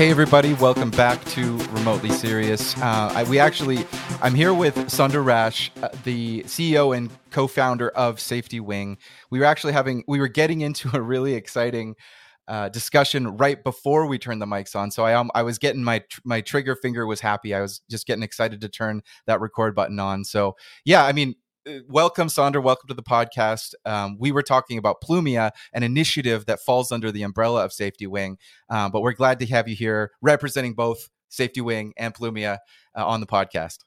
Hey, everybody, welcome back to Remotely Serious. Uh, I, we actually, I'm here with Sondre Rasch, uh, the CEO and co founder of SafetyWing. We were actually having, we were getting into a really exciting uh, discussion right before we turned the mics on. So I um, I was getting my my trigger finger was happy. I was just getting excited to turn that record button on. So yeah, I mean, welcome Sondre. Welcome to the podcast. Um, we were talking about Plumia, an initiative that falls under the umbrella of SafetyWing. Um, but we're glad to have you here, representing both SafetyWing and Plumia uh, on the podcast.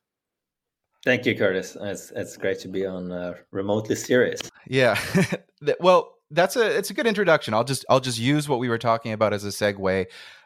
Thank you, Curtis. It's, it's great to be on uh, remotely serious. Yeah. well, that's a it's a good introduction. I'll just I'll just use what we were talking about as a segue.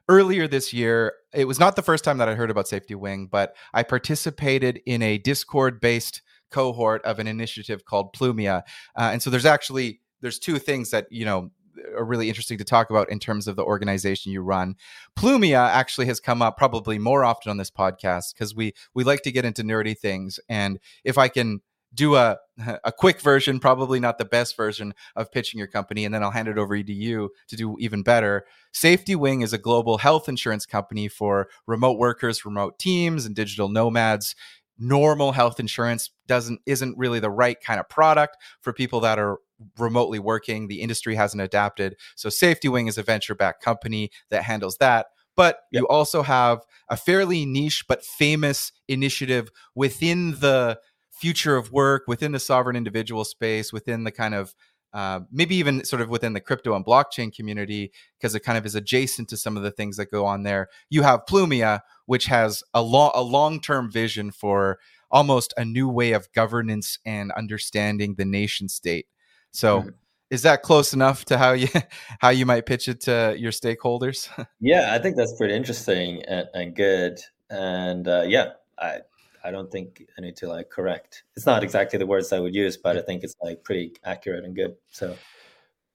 Earlier this year, it was not the first time that I heard about SafetyWing, but I participated in a Discord based cohort of an initiative called Plumia, uh, and so there's actually there's two things that you know are really interesting to talk about in terms of the organization you run. Plumia actually has come up probably more often on this podcast because we we like to get into nerdy things, and if I can do a a quick version, probably not the best version of pitching your company, and then I'll hand it over to you to do even better. SafetyWing is a global health insurance company for remote workers, remote teams, and digital nomads. Normal health insurance doesn't isn't really the right kind of product for people that are remotely working. The industry hasn't adapted. So SafetyWing is a venture-backed company that handles that. But yep. you also have a fairly niche but famous initiative within the future of work within the sovereign individual space, within the kind of uh, maybe even sort of within the crypto and blockchain community, because it kind of is adjacent to some of the things that go on there. You have Plumia, which has a, lo- a long term vision for almost a new way of governance and understanding the nation state. So, mm-hmm. is that close enough to how you how you might pitch it to your stakeholders? yeah, I think that's pretty interesting and, and good. And uh, yeah, I I don't think I need to like correct. It's not exactly the words I would use, but I think it's like pretty accurate and good. So,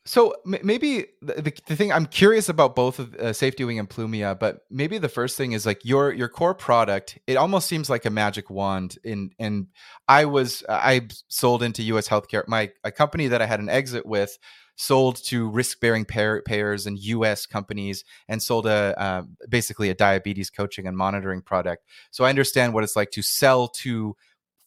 so maybe the, the thing I'm curious about both of uh, SafetyWing and Plumia, but maybe the first thing is like your your core product. It almost seems like a magic wand. In and I was I sold into U.S. healthcare. My a company that I had an exit with sold to risk bearing payers and US companies and sold a uh, basically a diabetes coaching and monitoring product. So I understand what it's like to sell to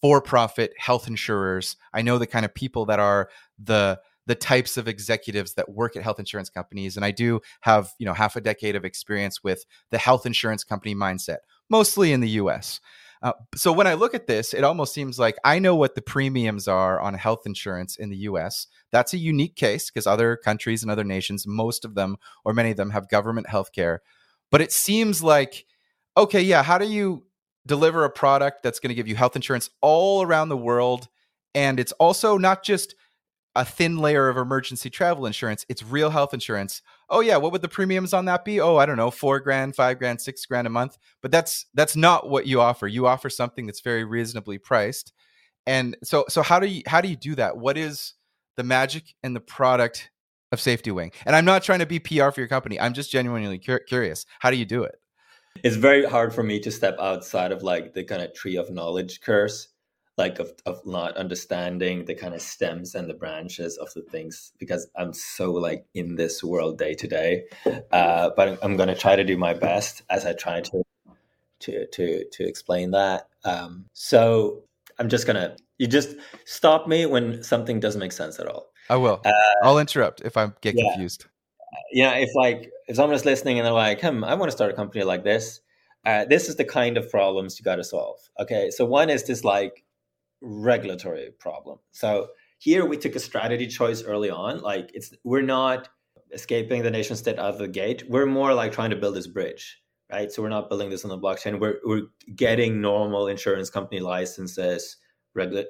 for profit health insurers. I know the kind of people that are the the types of executives that work at health insurance companies and I do have, you know, half a decade of experience with the health insurance company mindset, mostly in the US. Uh, so when I look at this, it almost seems like I know what the premiums are on health insurance in the US. That's a unique case because other countries and other nations, most of them or many of them have government health care. But it seems like, okay, yeah, how do you deliver a product that's going to give you health insurance all around the world? And it's also not just a thin layer of emergency travel insurance. It's real health insurance. Oh yeah, what would the premiums on that be? Oh, I don't know, four grand, five grand, six grand a month. But that's that's not what you offer. You offer something that's very reasonably priced. And so so how do you how do you do that? What is the magic and the product of SafetyWing? And I'm not trying to be PR for your company. I'm just genuinely cur- curious. How do you do it? It's very hard for me to step outside of like the kind of tree of knowledge curse like of, of not understanding the kind of stems and the branches of the things because i'm so like in this world day to day. Uh, but i'm going to try to do my best as i try to to to to explain that. Um, so i'm just gonna you just stop me when something doesn't make sense at all. I will. Uh, i'll interrupt if i get yeah. confused. Yeah if like if someone's listening and they're like hmm i want to start a company like this uh, this is the kind of problems you got to solve okay? So one is this like regulatory problem. So here we took a strategy choice early on. Like it's we're not escaping the nation state out of the gate. We're more like trying to build this bridge, right? So we're not building this on the blockchain. We're we're getting normal insurance company licenses, regular,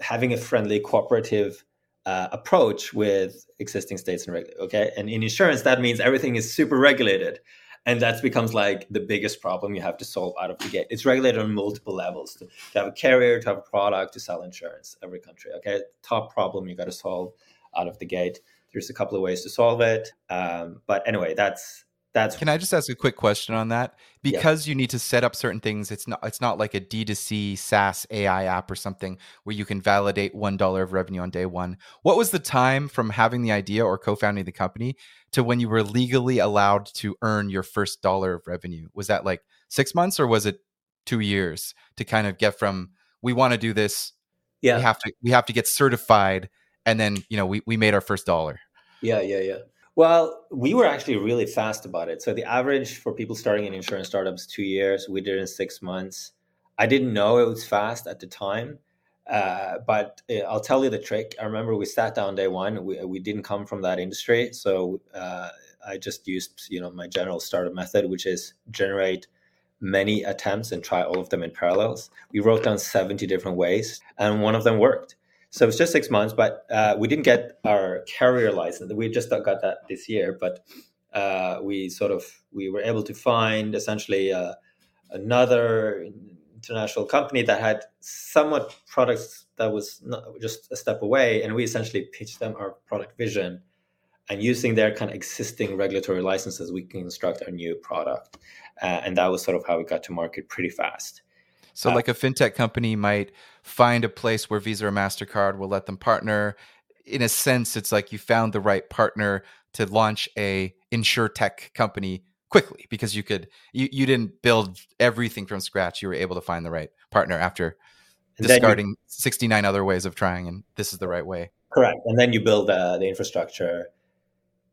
having a friendly cooperative uh, approach with existing states and regulators. Okay, and in insurance that means everything is super regulated and that becomes like the biggest problem you have to solve out of the gate. It's regulated on multiple levels. To, to have a carrier to have a product to sell insurance every country okay? Top problem you got to solve out of the gate. There's a couple of ways to solve it um, but anyway that's that's can i just ask a quick question on that? Because yeah. you need to set up certain things it's not it's not like a d2c saas ai app or something where you can validate one dollar of revenue on day one. What was the time from having the idea or co-founding the company to when you were legally allowed to earn your first dollar of revenue? Was that like six months or was it two years to kind of get from we want to do this yeah. we have to we have to get certified and then you know we, we made our first dollar? Yeah yeah yeah well, we were actually really fast about it. So the average for people starting in insurance startups two years. We did it in six months. I didn't know it was fast at the time, uh, but uh, I'll tell you the trick. I remember we sat down day one. We we didn't come from that industry, so uh, I just used you know my general startup method, which is generate many attempts and try all of them in parallels. We wrote down seventy different ways, and one of them worked. So it's just six months, but uh, we didn't get our carrier license. We just got that this year, but uh, we sort of we were able to find essentially uh, another international company that had somewhat products that was not, just a step away, and we essentially pitched them our product vision. And using their kind of existing regulatory licenses, we can construct our new product, uh, and that was sort of how we got to market pretty fast. So, like a fintech company might find a place where Visa or MasterCard will let them partner. In a sense, it's like you found the right partner to launch a insure tech company quickly because you could you, you didn't build everything from scratch. You were able to find the right partner after discarding you, 69 other ways of trying and this is the right way. Correct. And then you build uh, the infrastructure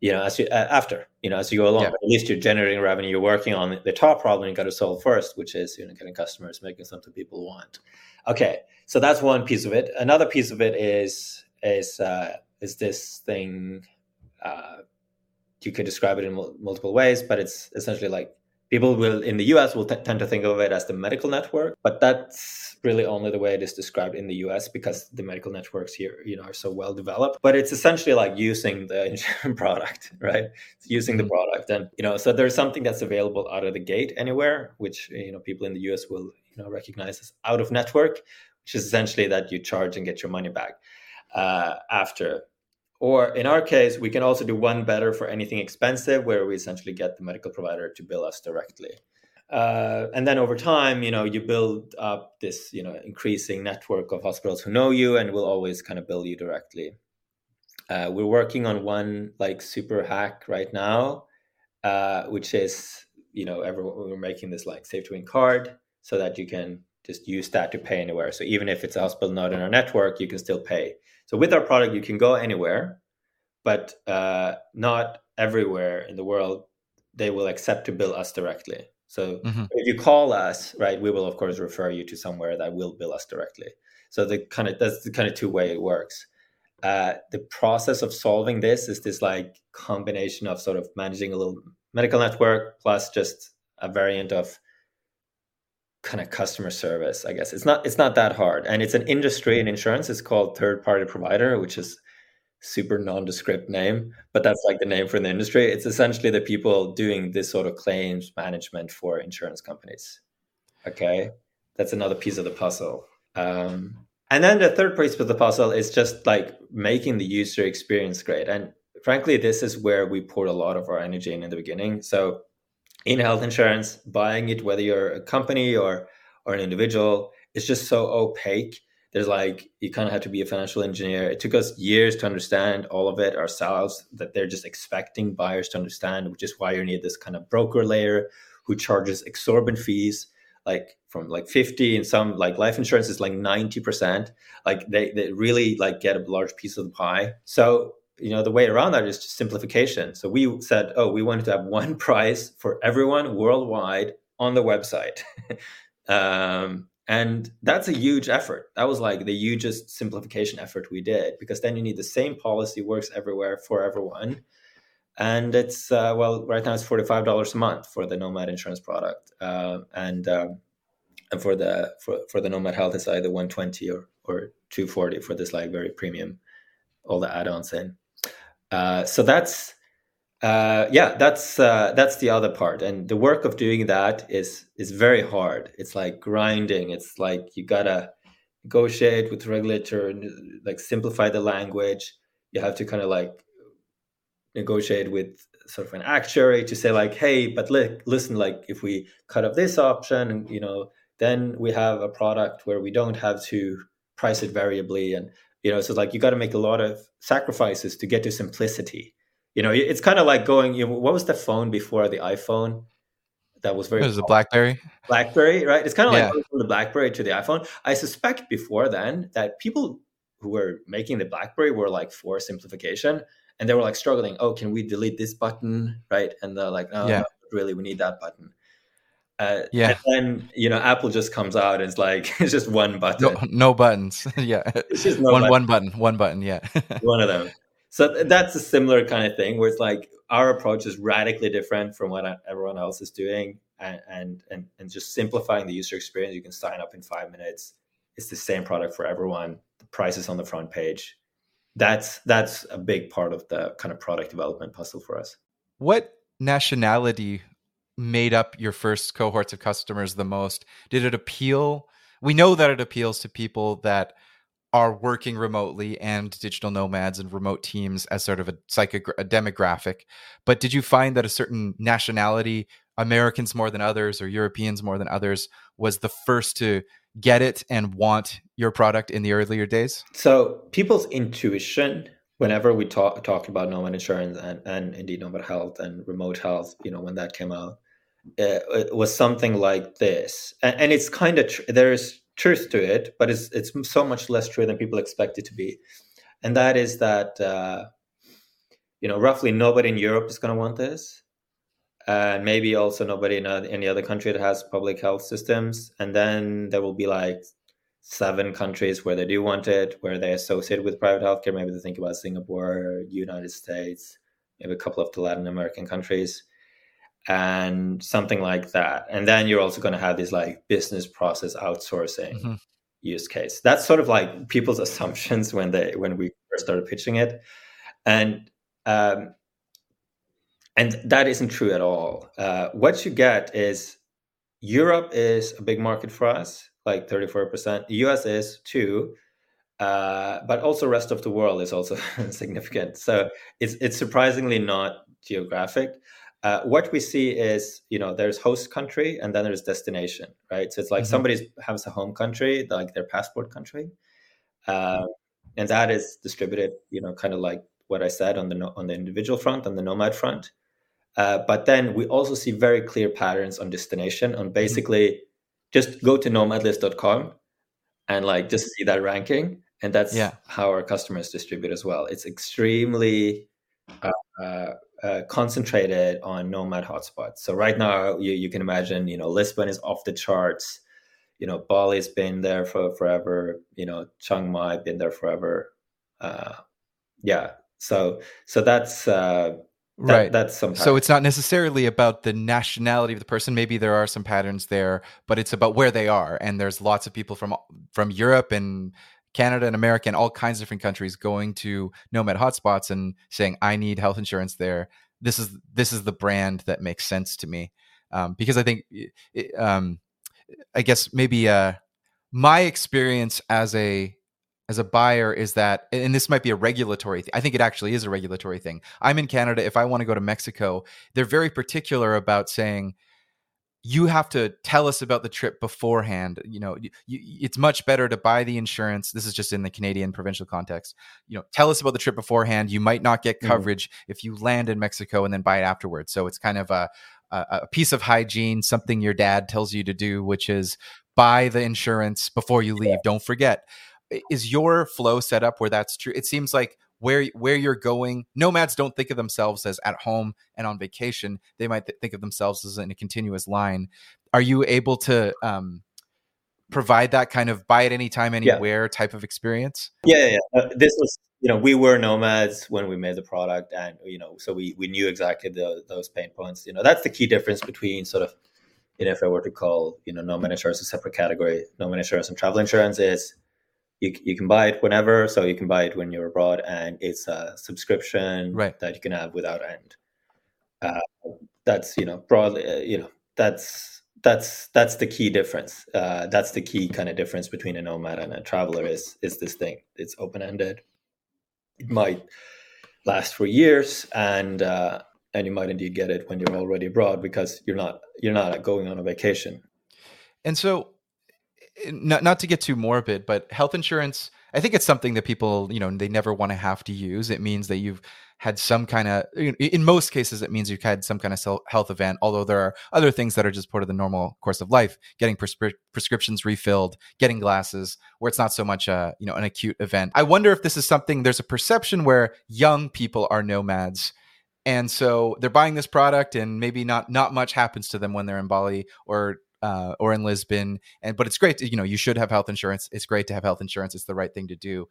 you know, as you, uh, after, you know, as you go along, yeah. at least you're generating revenue. You're working on the top problem you got to solve first, which is you know getting customers, making something people want. Okay, so that's one piece of it. Another piece of it is is uh, is this thing. Uh, you could describe it in multiple ways, but it's essentially like people will in the US will t- tend to think of it as the medical network, but that's really only the way it is described in the US because the medical networks here, you know, are so well developed. But it's essentially like using the insurance product, right? It's using the mm-hmm. product, and you know, so there's something that's available out of the gate anywhere, which you know people in the US will you know recognize as out of network, which is essentially that you charge and get your money back uh, after or in our case, we can also do one better for anything expensive, where we essentially get the medical provider to bill us directly. Uh, and then over time, you know, you build up this, you know, increasing network of hospitals who know you and will always kind of bill you directly. Uh, we're working on one like super hack right now, uh, which is, you know, everyone, we're making this like SafetyWing card so that you can just use that to pay anywhere. So even if it's a hospital not in our network, you can still pay. So with our product, you can go anywhere, but uh, not everywhere in the world they will accept to bill us directly. So mm-hmm. if you call us, right, we will of course refer you to somewhere that will bill us directly. So the kind of that's the kind of two way it works. Uh, the process of solving this is this like combination of sort of managing a little medical network plus just a variant of kind of customer service i guess. It's not it's not that hard. And it's an industry in insurance. It's called third party provider which is super nondescript name but that's like the name for the industry. It's essentially the people doing this sort of claims management for insurance companies. Okay? That's another piece of the puzzle. Um, and then the third piece of the puzzle is just like making the user experience great. And frankly this is where we poured a lot of our energy in in the beginning. So in health insurance, buying it, whether you're a company or or an individual, it's just so opaque. There's like you kind of have to be a financial engineer. It took us years to understand all of it ourselves. That they're just expecting buyers to understand, which is why you need this kind of broker layer who charges exorbitant fees, like from like 50 and some like life insurance is like 90%. Like they, they really like get a large piece of the pie. So you know the way around that is just simplification. So we said oh we wanted to have one price for everyone worldwide on the website. Um, and that's a huge effort. That was like the hugest simplification effort we did because then you need the same policy works everywhere for everyone. And it's uh, well right now it's $45 a month for the nomad insurance product uh, and um, and for the for, for the nomad health it's either 120 or or 240 for this like very premium all the add-ons in uh, so that's uh, yeah, that's uh, that's the other part, and the work of doing that is is very hard. It's like grinding. It's like you gotta negotiate with regulator and like simplify the language. You have to kind of like negotiate with sort of an actuary to say like, hey, but li- listen, like if we cut off this option, you know, then we have a product where we don't have to price it variably, and you know, so like you got to make a lot of sacrifices to get to simplicity. You know, it's kind of like going. You know, what was the phone before the iPhone? That was very. It was a BlackBerry. BlackBerry, right? It's kind of yeah. like from the BlackBerry to the iPhone. I suspect before then that people who were making the BlackBerry were like for simplification, and they were like struggling. Oh, can we delete this button, right? And they're like, no, yeah. no really, we need that button. Uh, yeah. And then you know, Apple just comes out and it's like it's just one button. No, no buttons. yeah. It's just no one button. one button. One button. Yeah. one of them. So that's a similar kind of thing where it's like our approach is radically different from what everyone else is doing, and and and, and just simplifying the user experience. You can sign up in five minutes. It's the same product for everyone. The price is on the front page. That's that's a big part of the kind of product development puzzle for us. What nationality made up your first cohorts of customers the most? Did it appeal? We know that it appeals to people that are working remotely and digital nomads and remote teams as sort of a a demographic. But did you find that a certain nationality, Americans more than others or Europeans more than others, was the first to get it and want your product in the earlier days? So people's intuition whenever we talk talked about nomad insurance and, and indeed nomad health and remote health, you know, when that came out, uh, was something like this, and, and it's kind of tr- there is truth to it, but it's it's so much less true than people expect it to be, and that is that uh, you know roughly nobody in Europe is going to want this, and maybe also nobody in any other country that has public health systems, and then there will be like seven countries where they do want it, where they associate with private healthcare. Maybe they think about Singapore, United States, maybe a couple of the Latin American countries and something like that. And then you're also going to have this like business process outsourcing mm-hmm. use case. That's sort of like people's assumptions when they when we first started pitching it, and um, and that isn't true at all. Uh, what you get is Europe is a big market for us, like 34%. The US is too. Uh, but also rest of the world is also significant. So it's it's surprisingly not geographic. Uh, what we see is you know there's host country and then there's destination right so it's like mm-hmm. somebody has a home country like their passport country uh, and that is distributed you know kind of like what i said on the on the individual front on the nomad front uh, but then we also see very clear patterns on destination on mm-hmm. basically mm-hmm. just go to nomadlist.com and like just see that ranking and that's yeah. how our customers distribute as well it's extremely uh, uh concentrated on nomad hotspots. So right now, you, you can imagine, you know, Lisbon is off the charts. You know, Bali's been there for forever. You know, Chiang Mai been there forever. Uh, yeah. So so that's uh, that, right. That's some. So it's not necessarily about the nationality of the person. Maybe there are some patterns there, but it's about where they are. And there's lots of people from from Europe and Canada and America and all kinds of different countries going to nomad hotspots and saying, "I need health insurance there." This is this is the brand that makes sense to me um, because I think, um, I guess maybe uh, my experience as a as a buyer is that and this might be a regulatory thing. I think it actually is a regulatory thing. I'm in Canada. If I want to go to Mexico, they're very particular about saying you have to tell us about the trip beforehand you know you, it's much better to buy the insurance this is just in the canadian provincial context you know tell us about the trip beforehand you might not get mm-hmm. coverage mm-hmm. if you land in mexico and then buy it afterwards so it's kind of a, a, a piece of hygiene something your dad tells you to do which is buy the insurance before you leave yeah. don't forget is your flow set up where that's true it seems like where where you're going. Nomads don't think of themselves as at home and on vacation. They might th- think of themselves as in a continuous line. Are you able to um, provide that kind of buy at any time, anywhere yeah. type of experience? Yeah, yeah. yeah. Uh, this was you know we were nomads when we made the product, and you know so we we knew exactly the, those pain points. You know that's the key difference between sort of you know if I were to call you know nomad insurance a separate category, nomad insurance and travel insurance is you, you can buy it whenever so you can buy it when you're abroad and it's a subscription right. that you can have without end uh, that's you know broadly uh, you know that's that's that's the key difference uh, that's the key kind of difference between a nomad and a traveler is is this thing it's open-ended it might last for years and uh, and you might indeed get it when you're already abroad because you're not you're not going on a vacation. And so, not not to get too morbid, but health insurance. I think it's something that people, you know, they never want to have to use. It means that you've had some kind of in most cases it means you've had some kind of health event although there are other things that are just part of the normal course of life getting prescri- prescriptions refilled getting glasses where it's not so much a you know an acute event i wonder if this is something there's a perception where young people are nomads and so they're buying this product and maybe not not much happens to them when they're in bali or uh, or in Lisbon. And but it's great. To, you know, you should have health insurance. It's great to have health insurance. It's the right thing to do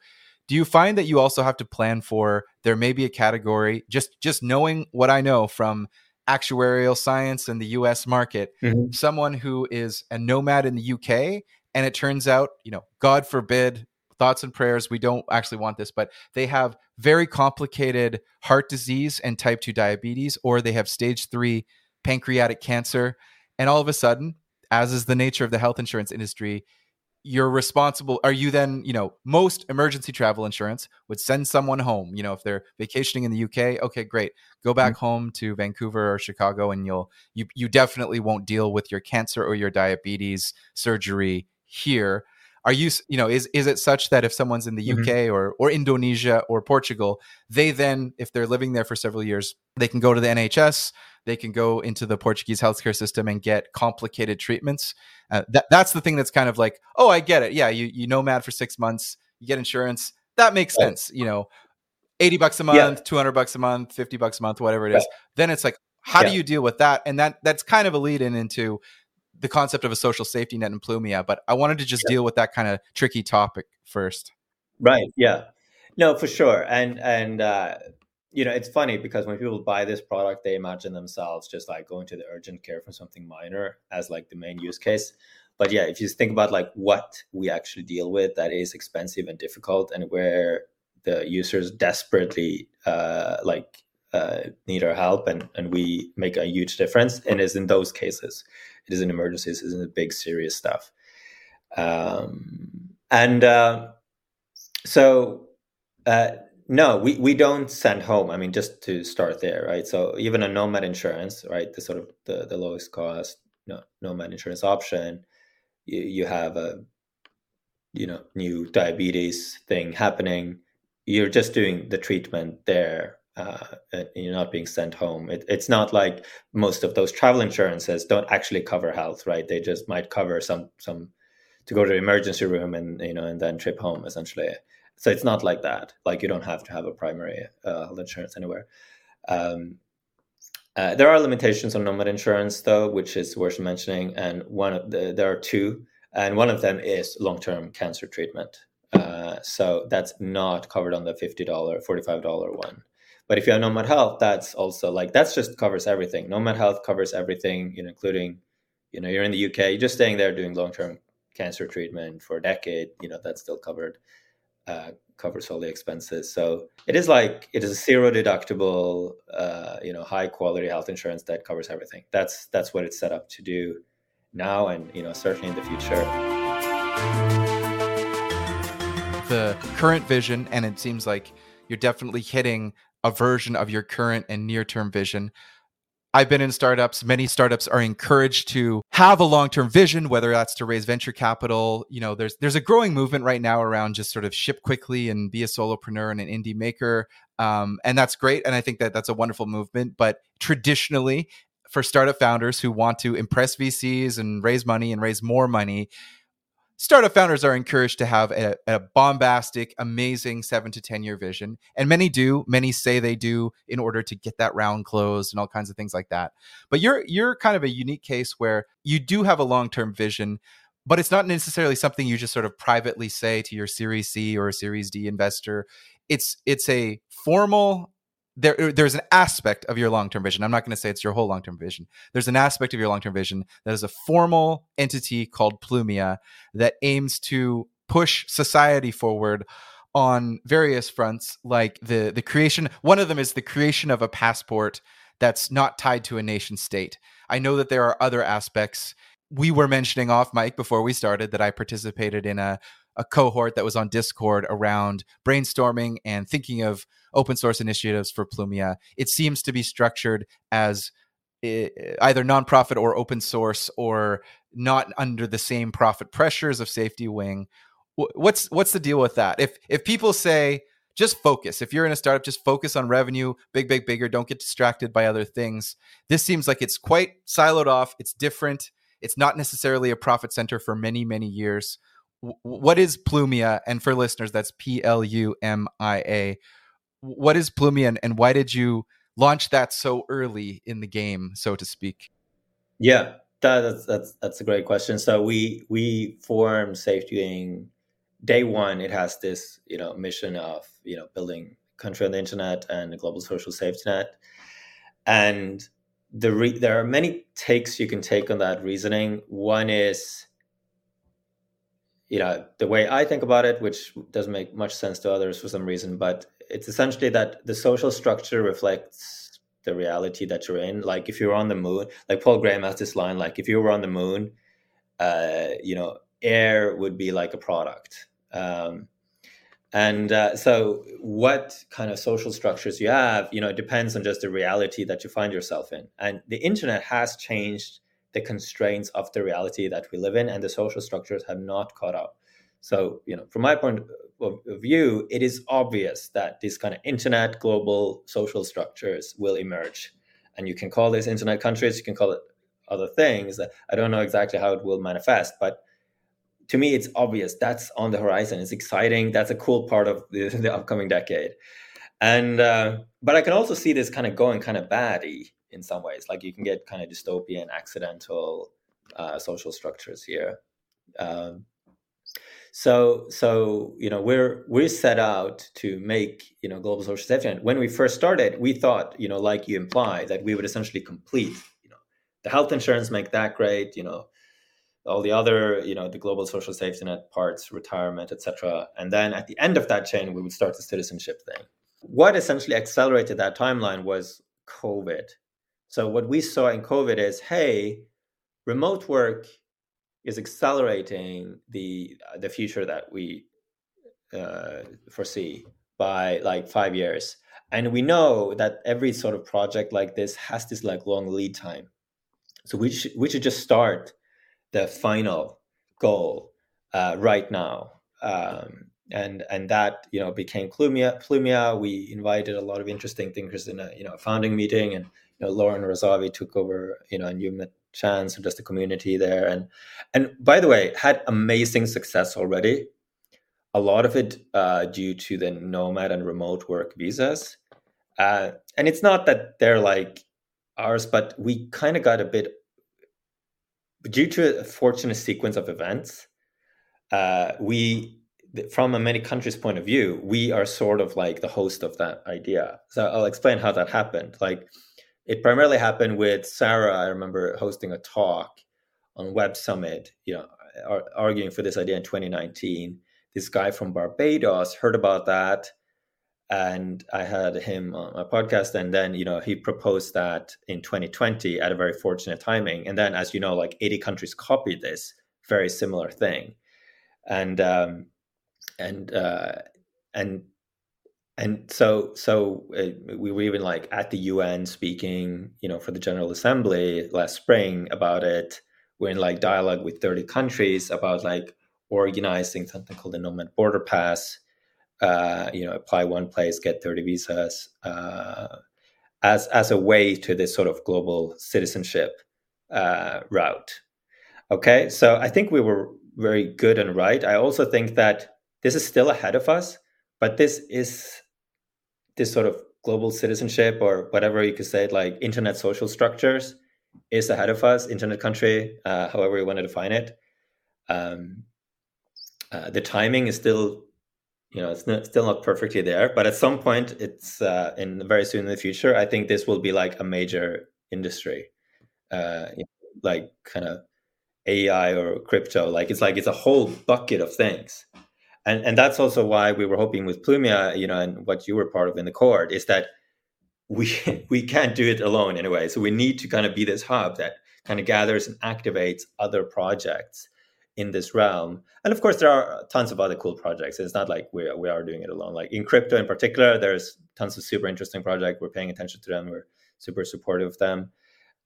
do you find that you also have to plan for there may be a category just just knowing what i know from actuarial science and the us market mm-hmm. someone who is a nomad in the uk and it turns out you know god forbid thoughts and prayers we don't actually want this but they have very complicated heart disease and type 2 diabetes or they have stage 3 pancreatic cancer and all of a sudden as is the nature of the health insurance industry you're responsible are you then you know most emergency travel insurance would send someone home you know if they're vacationing in the uk okay great go back mm-hmm. home to vancouver or chicago and you'll you you definitely won't deal with your cancer or your diabetes surgery here are you you know is is it such that if someone's in the mm-hmm. uk or or indonesia or portugal they then if they're living there for several years they can go to the nhs they can go into the Portuguese healthcare system and get complicated treatments. Uh, that, that's the thing that's kind of like, oh, I get it. Yeah, you you nomad for six months, you get insurance. That makes right. sense. You know, eighty bucks a month, yeah. two hundred bucks a month, fifty bucks a month, whatever it is. Right. Then it's like, how yeah. do you deal with that? And that that's kind of a lead in into the concept of a social safety net in Plumia. But I wanted to just yeah. deal with that kind of tricky topic first. Right. Yeah. No, for sure. And and uh, you know, it's funny because when people buy this product, they imagine themselves just like going to the urgent care for something minor as like the main use case. But yeah, if you think about like what we actually deal with that is expensive and difficult and where the users desperately uh, like uh, need our help and, and we make a huge difference and is in those cases. It is in emergencies, it is in the big serious stuff. Um, and uh, so uh, no, we, we don't send home. I mean, just to start there, right? So even a nomad insurance, right? The sort of the, the lowest cost no, nomad insurance option, you, you have a you know new diabetes thing happening. You're just doing the treatment there. Uh, you're not being sent home. It, it's not like most of those travel insurances don't actually cover health, right? They just might cover some some to go to the emergency room and you know and then trip home essentially. So it's not like that. Like you don't have to have a primary uh, health insurance anywhere. Um, uh, there are limitations on nomad insurance, though, which is worth mentioning. And one of the, there are two, and one of them is long-term cancer treatment. Uh, so that's not covered on the fifty dollar, forty-five dollar one. But if you have Nomad Health, that's also like that's just covers everything. Nomad Health covers everything, you know, including, you know, you're in the UK, you're just staying there doing long-term cancer treatment for a decade. You know, that's still covered uh, covers all the expenses. So it is like it is a zero deductible, uh, you know, high quality health insurance that covers everything. That's that's what it's set up to do now, and you know, certainly in the future. The current vision, and it seems like you're definitely hitting a version of your current and near term vision I've been in startups. Many startups are encouraged to have a long-term vision, whether that's to raise venture capital. You know, there's there's a growing movement right now around just sort of ship quickly and be a solopreneur and an indie maker, um, and that's great. And I think that that's a wonderful movement. But traditionally, for startup founders who want to impress VCs and raise money and raise more money, startup founders are encouraged to have a, a, bombastic, amazing seven to 10 year vision. And many do. Many say they do in order to get that round closed and all kinds of things like that. But you're you're kind of a unique case where you do have a long term vision, but it's not necessarily something you just sort of privately say to your Series C or Series D investor. It's it's a formal there uh, there's an aspect of your long-term vision. I'm not going to say it's your whole long-term vision. There's an aspect of your long-term vision that is a formal entity called plumia that aims to push society forward on various fronts like the the creation one of them is the creation of a passport that's not tied to a nation state. I know that there are other aspects. We were mentioning off mic before we started that i participated in a a cohort that was on Discord around brainstorming and thinking of open source initiatives for Plumia. It seems to be structured as eh, either nonprofit or open source or not under the same profit pressures of SafetyWing. What's what's the deal with that? If if people say just focus. If you're in a startup, just focus on revenue, big, big, bigger. Don't get distracted by other things. This seems like it's quite siloed off. It's different. It's not necessarily a profit center for many, many years. What is Plumia? And for listeners, that's P L U M I A. What is Plumia and, and why did you launch that so early in the game, so to speak? Yeah, that, that's that's that's a great question. So we we formed Safety day one. It has this you know mission of you know building country on the internet and a global social safety net, and the re- there are many takes you can take on that reasoning. One is, you know, the way I think about it, which doesn't make much sense to others for some reason, but it's essentially that the social structure reflects the reality that you're in. Like if you're on the moon, like Paul Graham has this line, like if you were on the moon, uh, you know, air would be like a product. Um, and uh, so, what kind of social structures you have, you know, it depends on just the reality that you find yourself in. And the internet has changed the constraints of the reality that we live in, and the social structures have not caught up. So, you know, from my point of view, it is obvious that these kind of internet global social structures will emerge. And you can call these internet countries, you can call it other things. I don't know exactly how it will manifest, but to me, it's obvious that's on the horizon. It's exciting. That's a cool part of the, the upcoming decade. And uh, but I can also see this kind of going kind of baddy in some ways. Like you can get kind of dystopian, accidental uh, social structures here. Um, so so you know we're we're set out to make you know global social safety. And when we first started, we thought you know like you imply that we would essentially complete you know the health insurance, make that great. You know all the other, you know, the global social safety net parts, retirement, etc. And then at the end of that chain, we would start the citizenship thing. What essentially accelerated that timeline was COVID. So what we saw in COVID is, hey, remote work is accelerating the the future that we uh, foresee by like five years. And we know that every sort of project like this has this like long lead time. So we should we should just start the final goal uh, right now. Um, and and that you know became Plumia. Plumia. We invited a lot of interesting thinkers in a you know founding meeting, and you know Lauren Razavi took over. You know, and you met Chance, and just the community there. And and by the way, had amazing success already. A lot of it uh, due to the nomad and remote work visas. Uh, and it's not that they're like ours, but we kind of got a bit due to a fortunate sequence of events, uh, we, from a many countries' point of view, we are sort of like the host of that idea. So I'll explain how that happened. Like, it primarily happened with Sarah. I remember hosting a talk on Web Summit, you know, arguing for this idea in 2019. This guy from Barbados heard about that and I had him on my podcast, and then you know he proposed that in 2020 at a very fortunate timing, and then as you know, like 80 countries copied this very similar thing, and um, and uh, and and so so uh, we were even like at the UN speaking, you know, for the General Assembly last spring about it. We're in like dialogue with 30 countries about like organizing something called the Nomad Border Pass uh, you know, apply one place, get 30 visas uh, as, as a way to this sort of global citizenship uh, route. Okay, so I think we were very good and right. I also think that this is still ahead of us, but this is this sort of global citizenship or whatever you could say, like internet social structures, is ahead of us. Internet country, uh, however you want to define it. Um, uh, the timing is still you know it's not, still not perfectly there but at some point it's uh, in very soon in the future i think this will be like a major industry uh, like kind of ai or crypto like it's like it's a whole bucket of things and and that's also why we were hoping with plumia you know and what you were part of in the court is that we we can't do it alone anyway so we need to kind of be this hub that kind of gathers and activates other projects in this realm. And of course, there are tons of other cool projects. It's not like we are, we are doing it alone. Like in crypto in particular, there's tons of super interesting projects. We're paying attention to them. We're super supportive of them.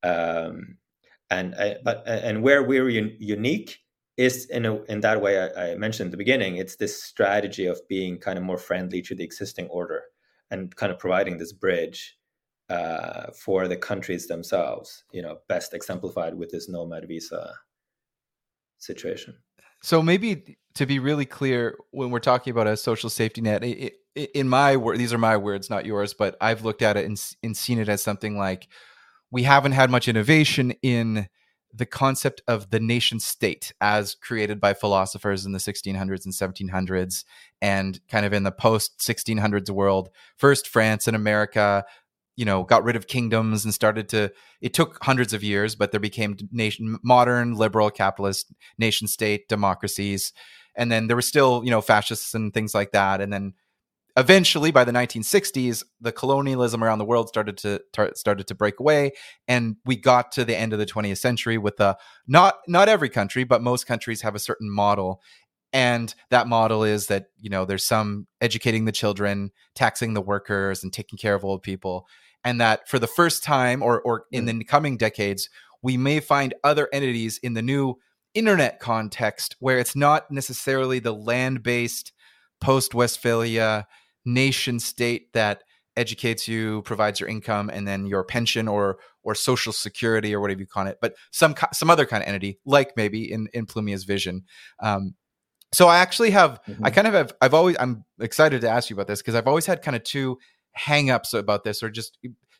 Um, and uh, but and where we're un- unique is in a, in that way I, I, mentioned in the beginning. It's this strategy of being kind of more friendly to the existing order and kind of providing this bridge uh, for the countries themselves. You know, best exemplified with this nomad visa situation. So maybe to be really clear, when we're talking about a social safety net, it, it, in my word, these are my words, not yours, but I've looked at it and, and seen it as something like we haven't had much innovation in the concept of the nation state as created by philosophers in the 1600s and 1700s and kind of in the post 1600s world. First france and america you know got rid of kingdoms and started to it took hundreds of years but there became nation modern liberal capitalist nation state democracies. And then there were still you know fascists and things like that. And then eventually by the 1960s the colonialism around the world started to tar- started to break away and we got to the end of the 20th century with the not not every country but most countries have a certain model and that model is that you know there's some educating the children taxing the workers and taking care of old people and that for the first time or or in mm. the coming decades we may find other entities in the new internet context where it's not necessarily the land-based post Westphalia nation state that educates you, provides your income, and then your pension or or social security or whatever you call it, but some some other kind of entity, like maybe in in Plumia's vision. Um, so I actually have, mm-hmm. I kind of have, I've always, I'm excited to ask you about this because I've always had kind of two hangups about this, or just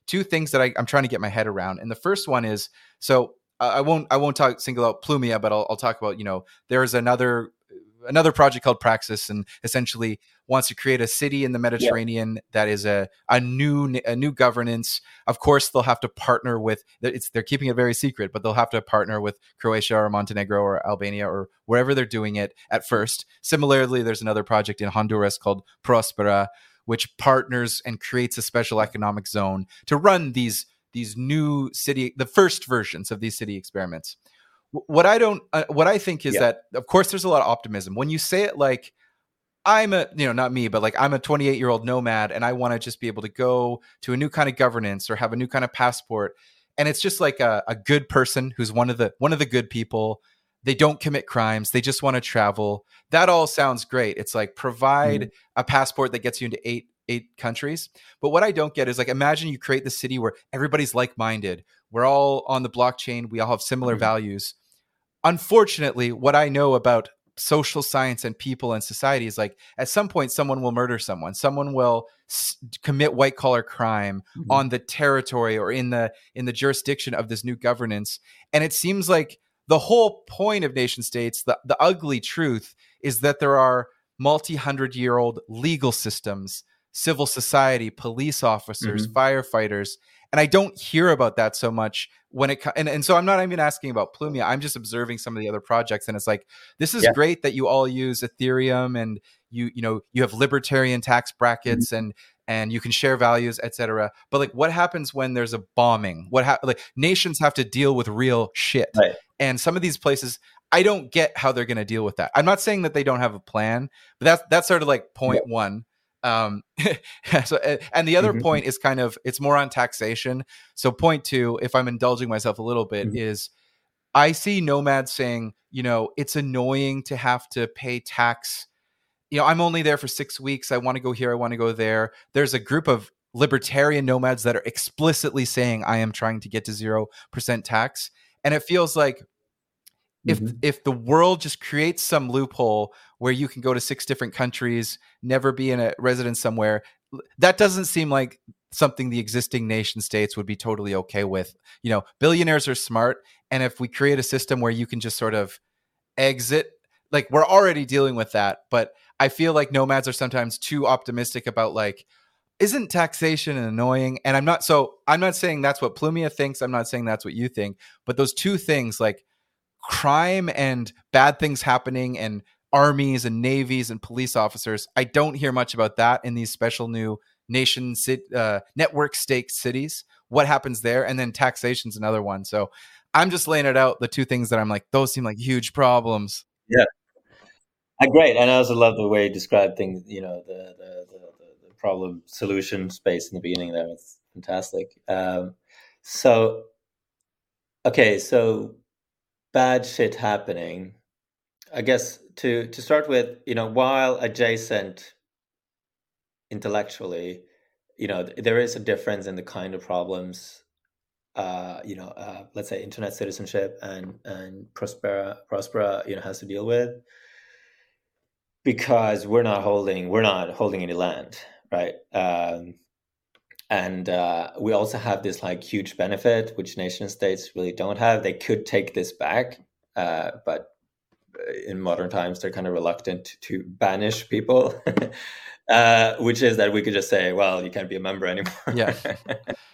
two things that I, I'm trying to get my head around. And the first one is, so I won't, I won't talk single out Plumia, but I'll, I'll talk about, you know, there's another another project called Praxis, and essentially wants to create a city in the Mediterranean yeah. that is a a new a new governance. Of course, they'll have to partner with. It's they're keeping it very secret, but they'll have to partner with Croatia or Montenegro or Albania or wherever they're doing it at first. Similarly, there's another project in Honduras called Prospera, which partners and creates a special economic zone to run these these new city the first versions of these city experiments what I don't, uh, what I think is yeah. that, of course, there's a lot of optimism when you say it like I'm a, you know, not me, but like I'm a 28 year old nomad and I want to just be able to go to a new kind of governance or have a new kind of passport. And it's just like a, a good person who's one of the one of the good people. They don't commit crimes. They just want to travel. That all sounds great. It's like provide mm. a passport that gets you into eight eight countries. But what I don't get is like imagine you create the city where everybody's like minded. We're all on the blockchain. We all have similar mm. values unfortunately, what I know about social science and people and society is like at some point someone will murder someone someone will s- commit white collar crime mm-hmm. on the territory or in the in the jurisdiction of this new governance and it seems like the whole point of nation states the, the ugly truth is that there are multi-hundred year old legal systems civil society police officers mm-hmm. firefighters and I don't hear about that so much when it and, and so I'm not even asking about Plumia. I'm just observing some of the other projects, and it's like this is yeah. great that you all use Ethereum and you you know you have libertarian tax brackets mm-hmm. and and you can share values, etc. But like, what happens when there's a bombing? What ha- like nations have to deal with real shit, right. and some of these places. I don't get how they're going to deal with that. I'm not saying that they don't have a plan, but that's that's sort of like point yeah. one. Um, so, and the other mm-hmm. point is kind of it's more on taxation. So point two, if I'm indulging myself a little bit, mm-hmm. is I see nomads saying, you know, it's annoying to have to pay tax. You know, I'm only there for six weeks. I want to go here. I want to go there. There's a group of libertarian nomads that are explicitly saying, I am trying to get to 0% tax. And it feels like if mm-hmm. if the world just creates some loophole where you can go to six different countries, never be in a residence somewhere, that doesn't seem like something the existing nation states would be totally okay with. You know, billionaires are smart, and if we create a system where you can just sort of exit, like we're already dealing with that, but I feel like nomads are sometimes too optimistic about like isn't taxation annoying? And I'm not so I'm not saying that's what Plumia thinks. I'm not saying that's what you think, but those two things like crime and bad things happening and armies and navies and police officers. I don't hear much about that in these special new nation uh, network state cities. What happens there? And then taxation's another one. So I'm just laying it out. The two things that I'm like, those seem like huge problems. Yeah. Uh, great. And I also love the way you describe things, you know, the, the, the, the problem solution space in the beginning there. It's fantastic. Um, so, okay, so bad shit happening. I guess to to start with, you know, while adjacent intellectually, you know, there is a difference in the kind of problems, uh, you know, uh, let's say internet citizenship and and Prospera Prospera, you know, has to deal with because we're not holding we're not holding any land, right? Um, and uh, we also have this like huge benefit which nation states really don't have they could take this back uh, but in modern times they're kind of reluctant to banish people uh, which is that we could just say well you can't be a member anymore. Yeah.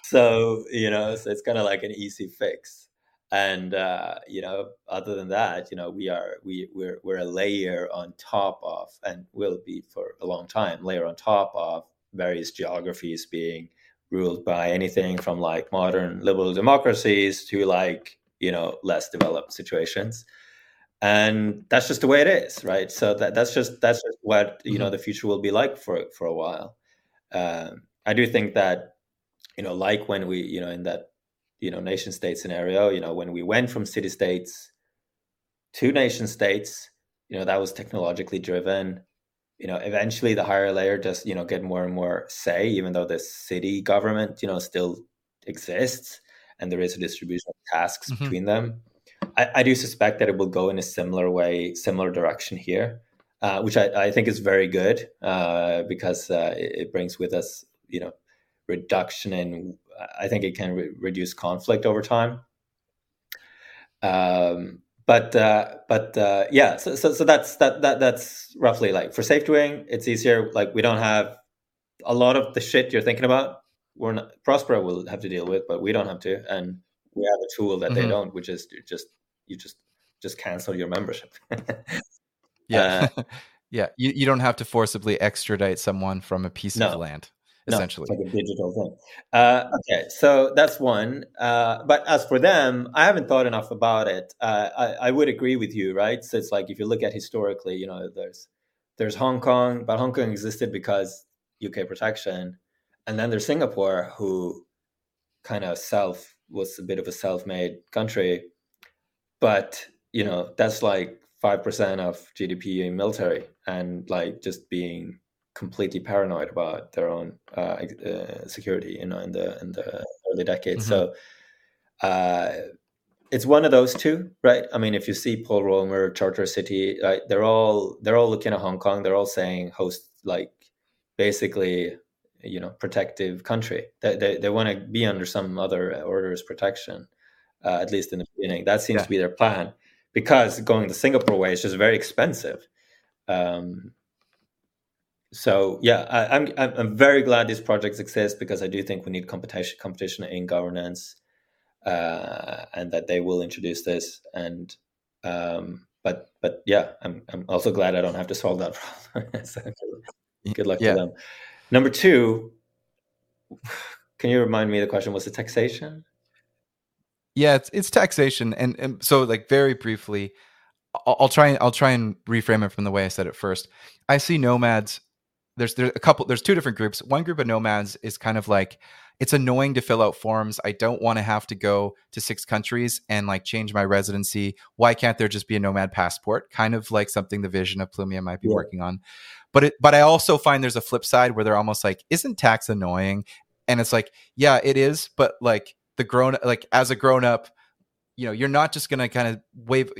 So you know so it's kind of like an easy fix. And uh, you know other than that you know we are we we're, we're a layer on top of and will be for a long time layer on top of various geographies being ruled by anything from like modern liberal democracies to like you know less developed situations and that's just the way it is right? So that, that's just that's just what you mm-hmm. know the future will be like for for a while. Um, i do think that you know like when we you know in that you know nation state scenario you know when we went from city states to nation states you know that was technologically driven. You know eventually the higher layer does you know get more and more say even though the city government you know still exists and there is a distribution of tasks mm-hmm. between them I, I, do suspect that it will go in a similar way similar direction here uh, which I, I, think is very good uh, because uh, it, it, brings with us you know reduction in i think it can re- reduce conflict over time um, but uh, but uh, yeah, so, so so that's that that that's roughly like for SafetyWing. It's easier. Like we don't have a lot of the shit you're thinking about. We're not Prospera will have to deal with, but we don't have to, and we have a tool that mm-hmm. they don't, which is just you just just cancel your membership. yeah, uh, yeah. You you don't have to forcibly extradite someone from a piece no. of land essentially. No, like a digital thing. Uh, okay, so that's one. Uh, but as for them, I haven't thought enough about it. Uh, I, I, would agree with you, right? So it's like if you look at historically, you know, there's there's Hong Kong, but Hong Kong existed because UK protection, and then there's Singapore, who kind of self was a bit of a self-made country, but you know that's like five percent of GDP in military, and like just being completely paranoid about their own uh, uh, security, you know, in the in the early decades. Mm-hmm. So uh, it's one of those two, right? I mean, if you see Paul Romer, Charter City, right, they're all they're all looking at Hong Kong. They're all saying host like basically, you know, protective country. They they, they want to be under some other orders protection, uh, at least in the beginning. That seems yeah. to be their plan because going the Singapore way is just very expensive. Um, so yeah, I, am I'm, I'm very glad these projects exist because I do think we need competition competition in governance, uh, and that they will introduce this. And um, but but yeah, I'm I'm also glad I don't have to solve that problem. so good luck yeah. to them. Number two, can you remind me the question was the taxation? Yeah, it's it's taxation, and, and so like very briefly, I'll, I'll try and I'll try and reframe it from the way I said it first. I see nomads there's there's a couple there's two different groups. One group of nomads is kind of like it's annoying to fill out forms. I don't want to have to go to six countries and like change my residency. Why can't there just be a nomad passport? Kind of like something the vision of plumia might be yeah. working on. But it but i also find there's a flip side where they're almost like isn't tax annoying? And it's like yeah it is but like the grown like as a grown up you know you're not just gonna kind of wave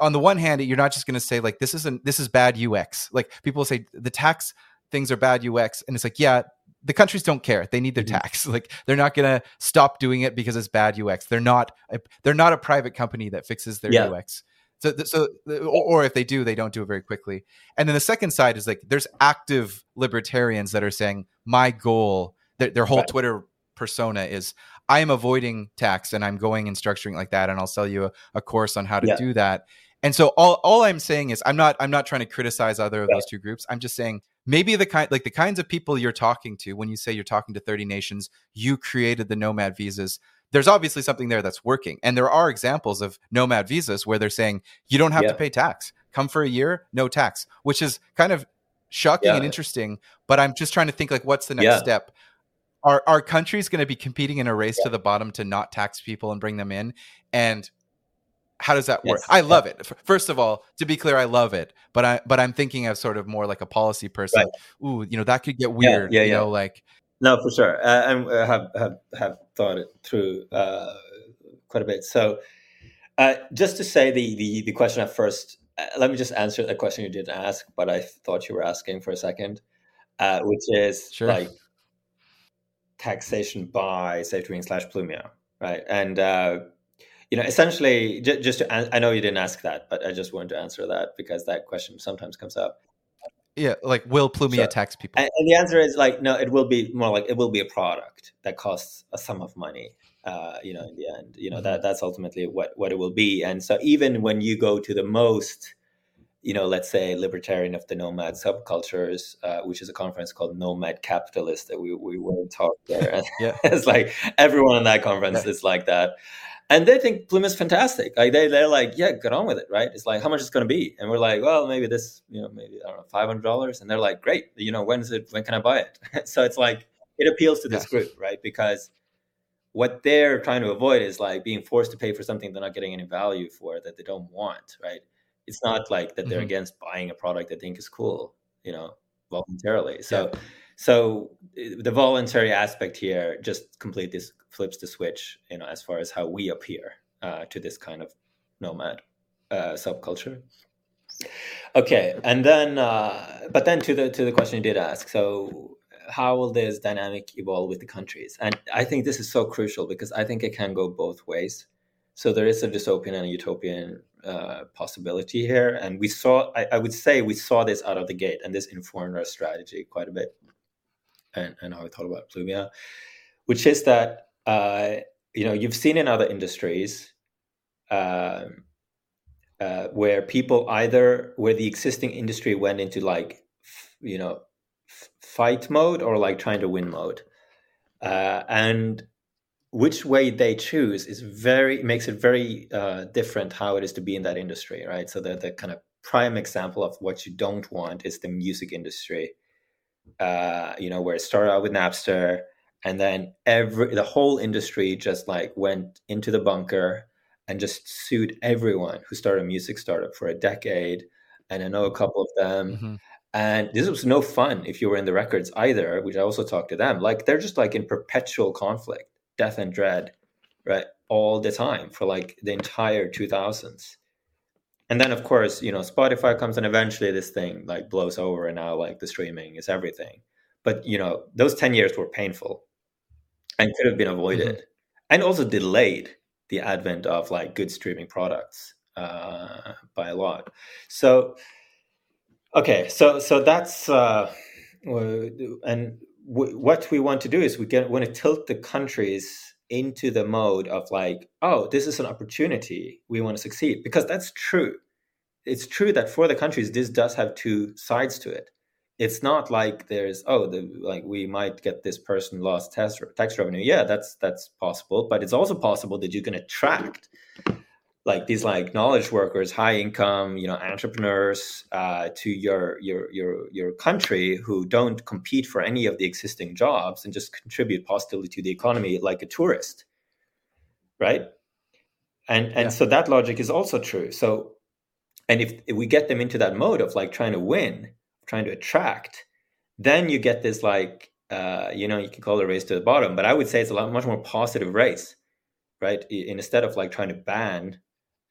on the one hand, you're not just going to say like this isn't this is bad UX. Like people say the tax things are bad UX, and it's like yeah, the countries don't care. They need their mm-hmm. tax. Like they're not going to stop doing it because it's bad UX. They're not a, they're not a private company that fixes their yeah. UX. So, so or, or if they do, they don't do it very quickly. And then the second side is like there's active libertarians that are saying my goal, their, their whole right. Twitter persona is I am avoiding tax and I'm going and structuring like that, and I'll sell you a, a course on how to yeah. do that. And so all, all I'm saying is I'm not I'm not trying to criticize either of those two groups. I'm just saying maybe the kind like the kinds of people you're talking to when you say you're talking to 30 nations, you created the nomad visas. there's obviously something there that's working. And there are examples of nomad visas where they're saying you don't have Yeah. to pay tax. Come for a year, no tax, which is kind of shocking Yeah. and interesting. But I'm just trying to think like, what's the next Yeah. step? Are are countries going to be competing in a race to the bottom to not tax people and bring them in? And how does that work? Yes. I love it. First of all, to be clear, I love it. But I but I'm thinking of sort of more like a policy person. Right. Ooh, you know, that could get weird. yeah, you yeah. know, like No, for sure. Uh, uh, have have have thought it through uh, quite a bit. So, uh, just to say the the the question at first, uh, let me just answer the question you didn't ask, but I thought you were asking for a second, uh, which is Sure. like taxation by SafetyWing slash Plumia, right? And uh, you know, essentially, j- just to, I know you didn't ask that, but I just wanted to answer that because that question sometimes comes up. yeah, like will Plumia Sure. tax people? And, and the answer is like no. It will be more like it will be a product that costs a sum of money. Uh, you know, in the end, you know that that's ultimately what what it will be. And so even when you go to the most, you know, let's say libertarian of the nomad subcultures, uh, which is a conference called Nomad Capitalist that we we will talk there. Yeah. it's like everyone in that conference Yeah. is like that. And they think Plumia's fantastic. Like they, they're like, yeah, get on with it, right? It's like, how much it's going to be? And we're like, well, maybe this, you know, maybe I don't know, five hundred dollars. And they're like, great, you know, when is it? When can I buy it? so it's like it appeals to this group, right? Because what they're trying to avoid is like being forced to pay for something they're not getting any value for that they don't want, right? It's not like that they're Mhm. against buying a product they think is cool, you know, voluntarily. So, so uh, the voluntary aspect here just completely flips the switch, you know, as far as how we appear uh, to this kind of nomad uh, subculture. Okay, and then, uh, but then to the to the question you did ask. So, how will this dynamic evolve with the countries? And I think this is so crucial because I think it can go both ways. So there is a dystopian and a utopian uh, possibility here, and we saw. I, I would say we saw this out of the gate, and this informed our strategy quite a bit, and and how we thought about Plumia, which is that uh, you know you've seen in other industries. Um, uh, where people either where the existing industry went into like you know f- fight mode or like trying to win mode uh, and which way they choose is very makes it very uh, different how it is to be in that industry right so the, the kind of prime example of what you don't want is the music industry uh, you know where it started out with napster and then every the whole industry just like went into the bunker and just sued everyone who started a music startup for a decade. And I know a couple of them. Mhm. And this was no fun if you were in the records either, which I also talked to them. Like they're just like in perpetual conflict, death and dread, right? All the time for like the entire 2000s. And then, of course, you know, Spotify comes and eventually this thing like blows over and now like the streaming is everything. But, you know, those 10 years were painful and could have been avoided and also delayed the advent of like good streaming products uh, by a lot. So, okay, so so that's uh, and what we want to do is we get want to tilt the countries into the mode of like, oh, this is an opportunity. We want to succeed because that's true. It's true that for the countries, this does have two sides to it. It's not like there's oh the like we might get this person lost tax tax revenue. Yeah, that's that's possible, but it's also possible that you can attract like these like knowledge workers, high income, you know, entrepreneurs uh, to your your your your country who don't compete for any of the existing jobs and just contribute positively to the economy like a tourist, right? And and Yeah. so that logic is also true. So, and if, if we get them into that mode of like trying to win, trying to attract, then you get this like uh, you know you can call it a race to the bottom, but I would say it's a lot much more positive race, right? Instead of like trying to ban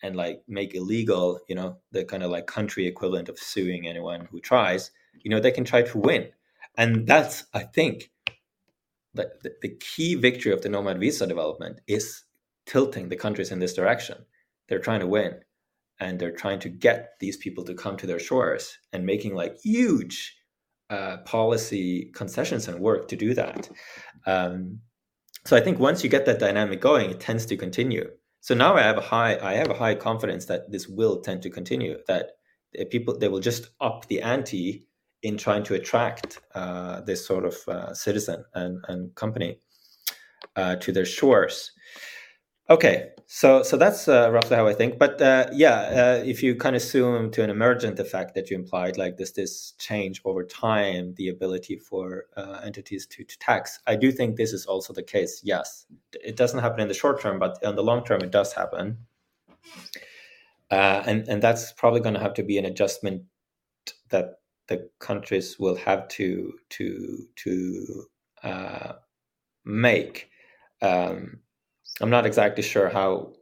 and like make illegal, you know, the kind of like country equivalent of suing anyone who tries, you know, they can try to win. And that's, I think, the, the, key victory of the Nomad Visa development is tilting the countries in this direction. They're trying to win and they're trying to get these people to come to their shores and making like huge uh, policy concessions and work to do that. Um, so I think once you get that dynamic going, it tends to continue. So now I have a high I have a high confidence that this will tend to continue. That people they will just up the ante in trying to attract uh, this sort of uh, citizen and, and company. uh, to their shores. Okay, so so that's uh, roughly how I think. But uh, yeah, uh, if you kind of zoom to an emergent effect that you implied, like this this change over time, the ability for uh, entities to, to tax, I do think this is also the case. Yes, it doesn't happen in the short term, but in the long term, it does happen. Uh, and and that's probably going to have to be an adjustment that the countries will have to to to uh, make. Um, I'm not exactly sure how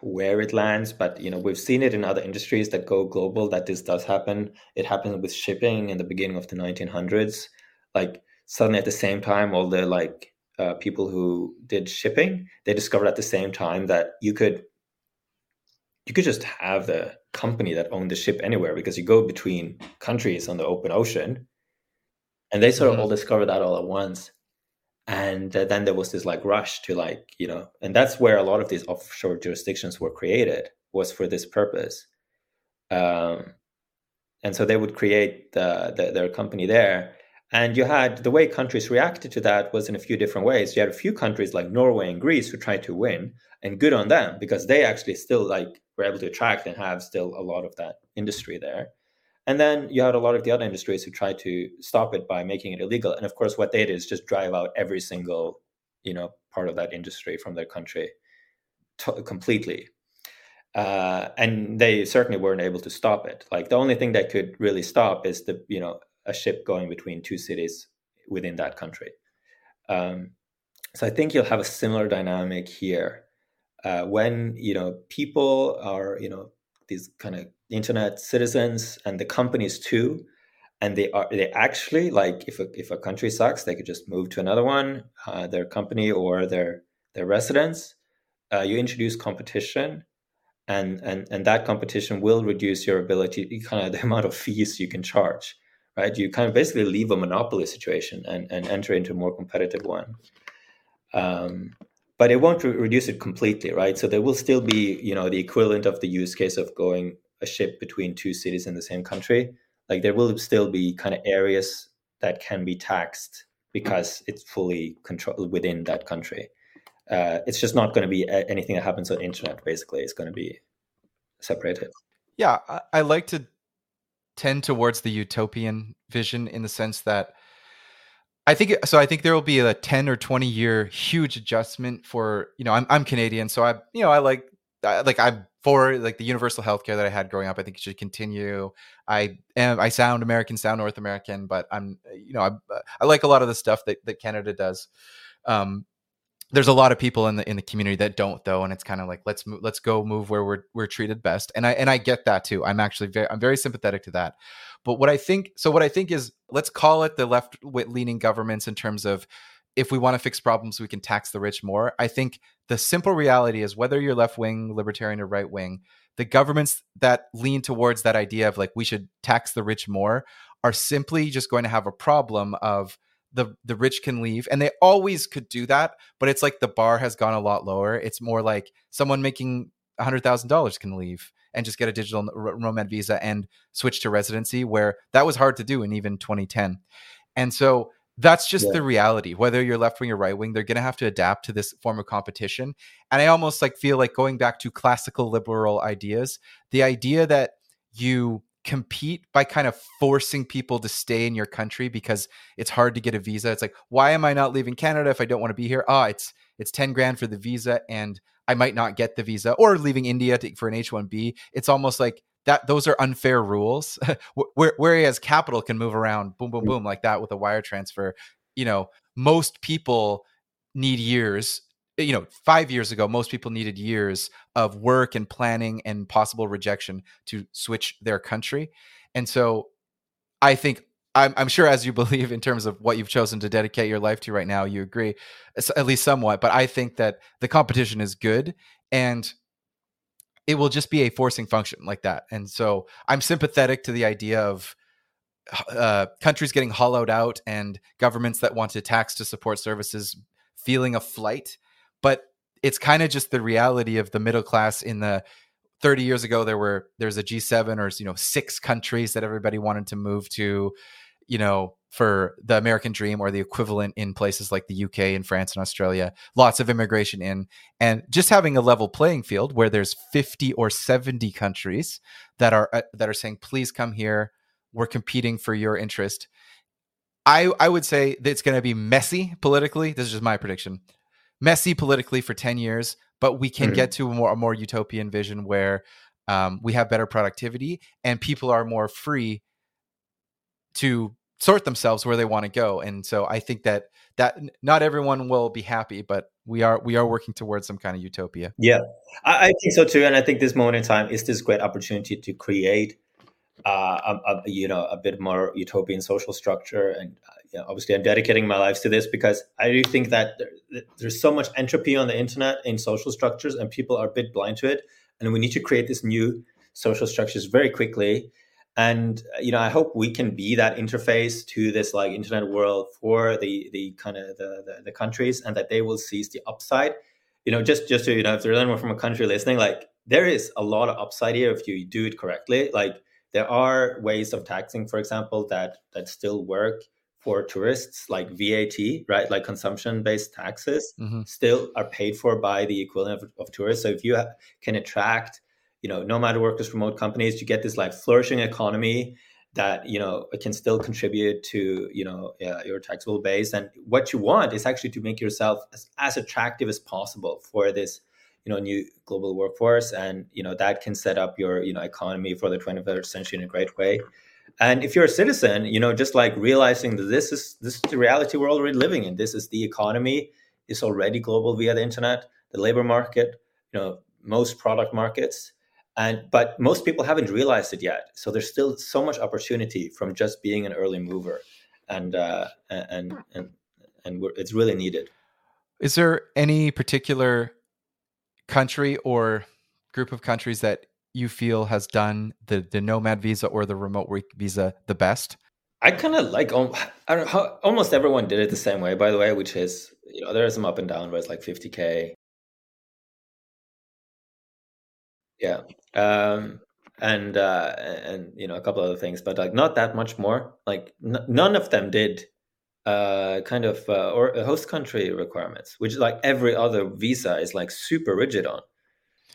where it lands, but you know we've seen it in other industries that go global that this does happen. It happened with shipping in the beginning of the 1900s. Like suddenly at the same time, all the like uh, people who did shipping, they discovered at the same time that you could you could just have the company that owned the ship anywhere because you go between countries on the open ocean, and they sort mm-hmm. of all discovered that all at once and uh, then there was this like rush to like you know and that's where a lot of these offshore jurisdictions were created was for this purpose. Um, and so they would create the, the, their company there. And you had the way countries reacted to that was in a few different ways. You had a few countries like norway and greece who tried to win and good on them because they actually still like were able to attract and have still a lot of that industry there and then you had a lot of the other industries who tried to stop it by making it illegal. And of course, what they did is just drive out every single, you know, part of that industry from their country to- completely. Uh, and they certainly weren't able to stop it. Like the only thing that could really stop is the, you know, a ship going between two cities within that country. Um, so I think you'll have a similar dynamic here. Uh, when you know people are you know these kind of internet citizens and the companies too and they are they actually like if a, if a country sucks they could just move to another one uh, their company or their their residence. Uh, you introduce competition and and and that competition will reduce your ability kind of the amount of fees you can charge right? You kind of basically leave a monopoly situation and and enter into a more competitive one. Um, but it won't re- reduce it completely right? So there will still be you know the equivalent of the use case of going a ship between two cities in the same country, like there will still be kind of areas that can be taxed because it's fully controlled within that country. Uh, it's just not going to be anything that happens on internet. Basically, it's going to be separated. Yeah, I, I like to tend towards the utopian vision in the sense that I think so. I think there will be a ten or twenty year huge adjustment for you know I'm I'm Canadian, so I you know I like like I'm for like the universal healthcare that I had growing up. I think it should continue. I am I sound American, sound North American, but I'm you know I I like a lot of the stuff that that Canada does. Um, there's a lot of people in the in the community that don't though, and it's kind of like let's move, let's go move where we're we're treated best. And I and I get that too. I'm actually very I'm very sympathetic to that. But what I think so what I think is let's call it the left leaning governments in terms of if we want to fix problems, we can tax the rich more. I think the simple reality is whether you're left wing, libertarian, or right wing, the governments that lean towards that idea of like we should tax the rich more are simply just going to have a problem of the the rich can leave and they always could do that but it's like the bar has gone a lot lower it's more like someone making $100000 can leave and just get a digital nomad visa and switch to residency where that was hard to do in even 2010 and so that's just yeah. the reality whether you're left wing or right wing they're going to have to adapt to this form of competition and i almost like feel like going back to classical liberal ideas the idea that you compete by kind of forcing people to stay in your country because it's hard to get a visa it's like why am i not leaving canada if i don't want to be here ah oh, it's it's 10 grand for the visa and i might not get the visa or leaving india to, for an h1b it's almost like that those are unfair rules. Where, whereas capital can move around, boom, boom, mm. boom, like that with a wire transfer. You know, most people need years. You know, five years ago, most people needed years of work and planning and possible rejection to switch their country. And so, I think I'm, I'm, sure as you believe in terms of what you've chosen to dedicate your life to right now, you agree, at least somewhat. But I think that the competition is good, and it will just be a forcing function like that. And so I'm sympathetic to the idea of uh, countries getting hollowed out and governments that want to tax to support services feeling a flight. But it's kind of just the reality of the middle class in the 30 years ago there were there's a G7 or you know six countries that everybody wanted to move to you know for the American dream or the equivalent in places like the UK and France and Australia. Lots of immigration in, and just having a level playing field where there's 50 or 70 countries that are uh, that are saying, "Please come here. We're competing for your interest." I I would say that it's going to be messy politically. This is just my prediction. Messy politically for 10 years, but we can mm-hmm. get to a more a more utopian vision where um, we have better productivity and people are more free to sort themselves where they want to go and so i think that that not everyone will be happy but we are we are working towards some kind of utopia. Yeah i, I think so too and i think this moment in time is this great opportunity to create uh, a, a, you know a bit more utopian social structure and uh, obviously i'm dedicating my life to this because i do think that there, there's so much entropy on the internet in social structures and people are a bit blind to it and we need to create this new social structures very quickly and uh, you know i hope we can be that interface to this like internet world for the the kind of the, the, the countries and that they will seize the upside. You know just just to you know if there's anyone from a country listening like there is a lot of upside here if you do it correctly. Like there are ways of taxing for example that that still work for tourists like vat right? Like consumption based taxes mm-hmm. still are paid for by the equivalent of, of tourists. So if you ha- can attract you know nomad workers remote companies you get this like flourishing economy that you know can still contribute to you know uh, your taxable base. And what you want is actually to make yourself as, as attractive as possible for this you know new global workforce. And you know that can set up your you know economy for the 21st century in a great way. And if you're a citizen you know just like realizing that this is this is the reality we're already living in. This is the economy is already global via the internet the labor market you know most product markets and but most people haven't realized it yet. So there's still so much opportunity from just being an early mover. And uh, and and and it's really needed. Is there any particular country or group of countries that you feel has done the the nomad visa or the remote work visa the best? I kind of like i don't know how almost everyone did it the same way by the way which is you know there is some up and down but it's like 50k yeah um, and uh, and you know a couple other things, but like not that much more. Like n- none of them did uh, kind of uh, or host country requirements, which like every other visa is like super rigid on.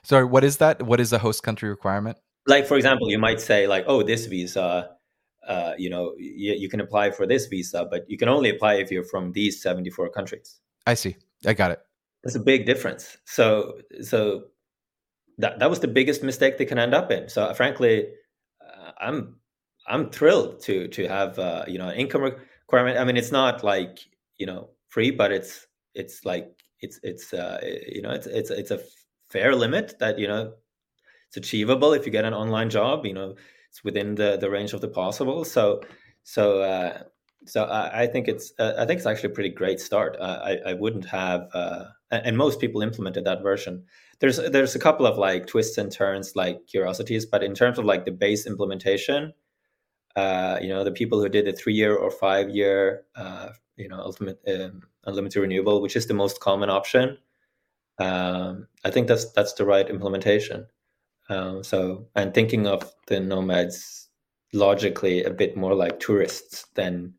Sorry, what is that? What is a host country requirement? Like for example, you might say like, oh, this visa. Uh, you know, you, you can apply for this visa, but you can only apply if you're from these 74 countries. I see. I got it. That's a big difference. So, so that that was the biggest mistake they can end up in. So frankly, uh, I'm I'm thrilled to to have uh, you know an income requirement. I mean, it's not like you know free, but it's it's like it's it's uh, you know it's it's it's a fair limit that you know it's achievable if you get an online job. You know, it's within the the range of the possible. So so uh, so I, I think it's uh, I think it's actually a pretty great start. Uh, I I wouldn't have uh, and most people implemented that version. There's there's a couple of like twists and turns, like curiosities, but in terms of like the base implementation, uh, you know, the people who did the three year or five year, uh, you know, ultimate um, unlimited renewable, which is the most common option, um, I think that's that's the right implementation. Um, so, and thinking of the nomads logically a bit more like tourists than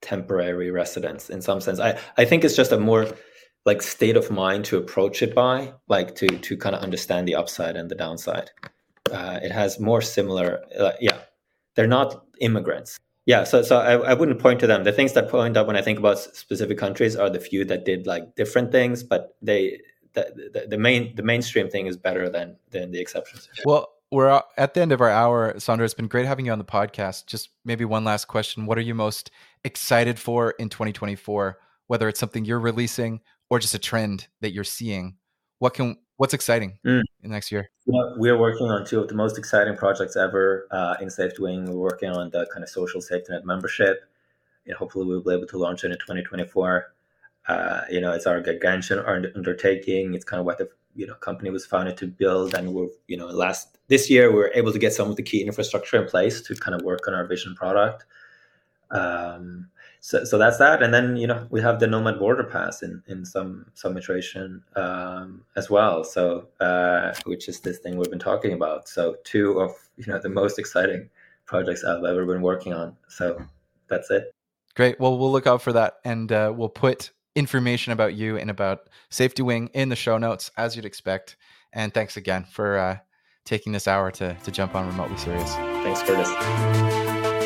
temporary residents in some sense. I, I think it's just a more like state of mind to approach it by, like to to kind of understand the upside and the downside. Uh, it has more similar, uh, yeah. They're not immigrants. Yeah, so so I, I wouldn't point to them. The things that point up when I think about specific countries are the few that did like different things, but they the, the, the main the mainstream thing is better than than the exceptions. Well, we're at the end of our hour, Sondre. It's been great having you on the podcast. Just maybe one last question: What are you most excited for in 2024? Whether it's something you're releasing or just a trend that you're seeing what can what's exciting mm. in next year we're working on two of the most exciting projects ever uh, in SafetyWing we're working on the kind of social safety net membership and hopefully we'll be able to launch it in 2024 uh, you know it's our gargantuan undertaking it's kind of what the you know company was founded to build and we're you know last this year we were able to get some of the key infrastructure in place to kind of work on our vision product um, so, so that's that and then you know we have the nomad border pass in in some some iteration um, as well so uh, which is this thing we've been talking about so two of you know the most exciting projects i've ever been working on so that's it Great. Well, we'll look out for that, and uh, we'll put information about you and about SafetyWing in the show notes, as you'd expect. And thanks again for uh, taking this hour to to jump on remotely serious. Thanks, Curtis.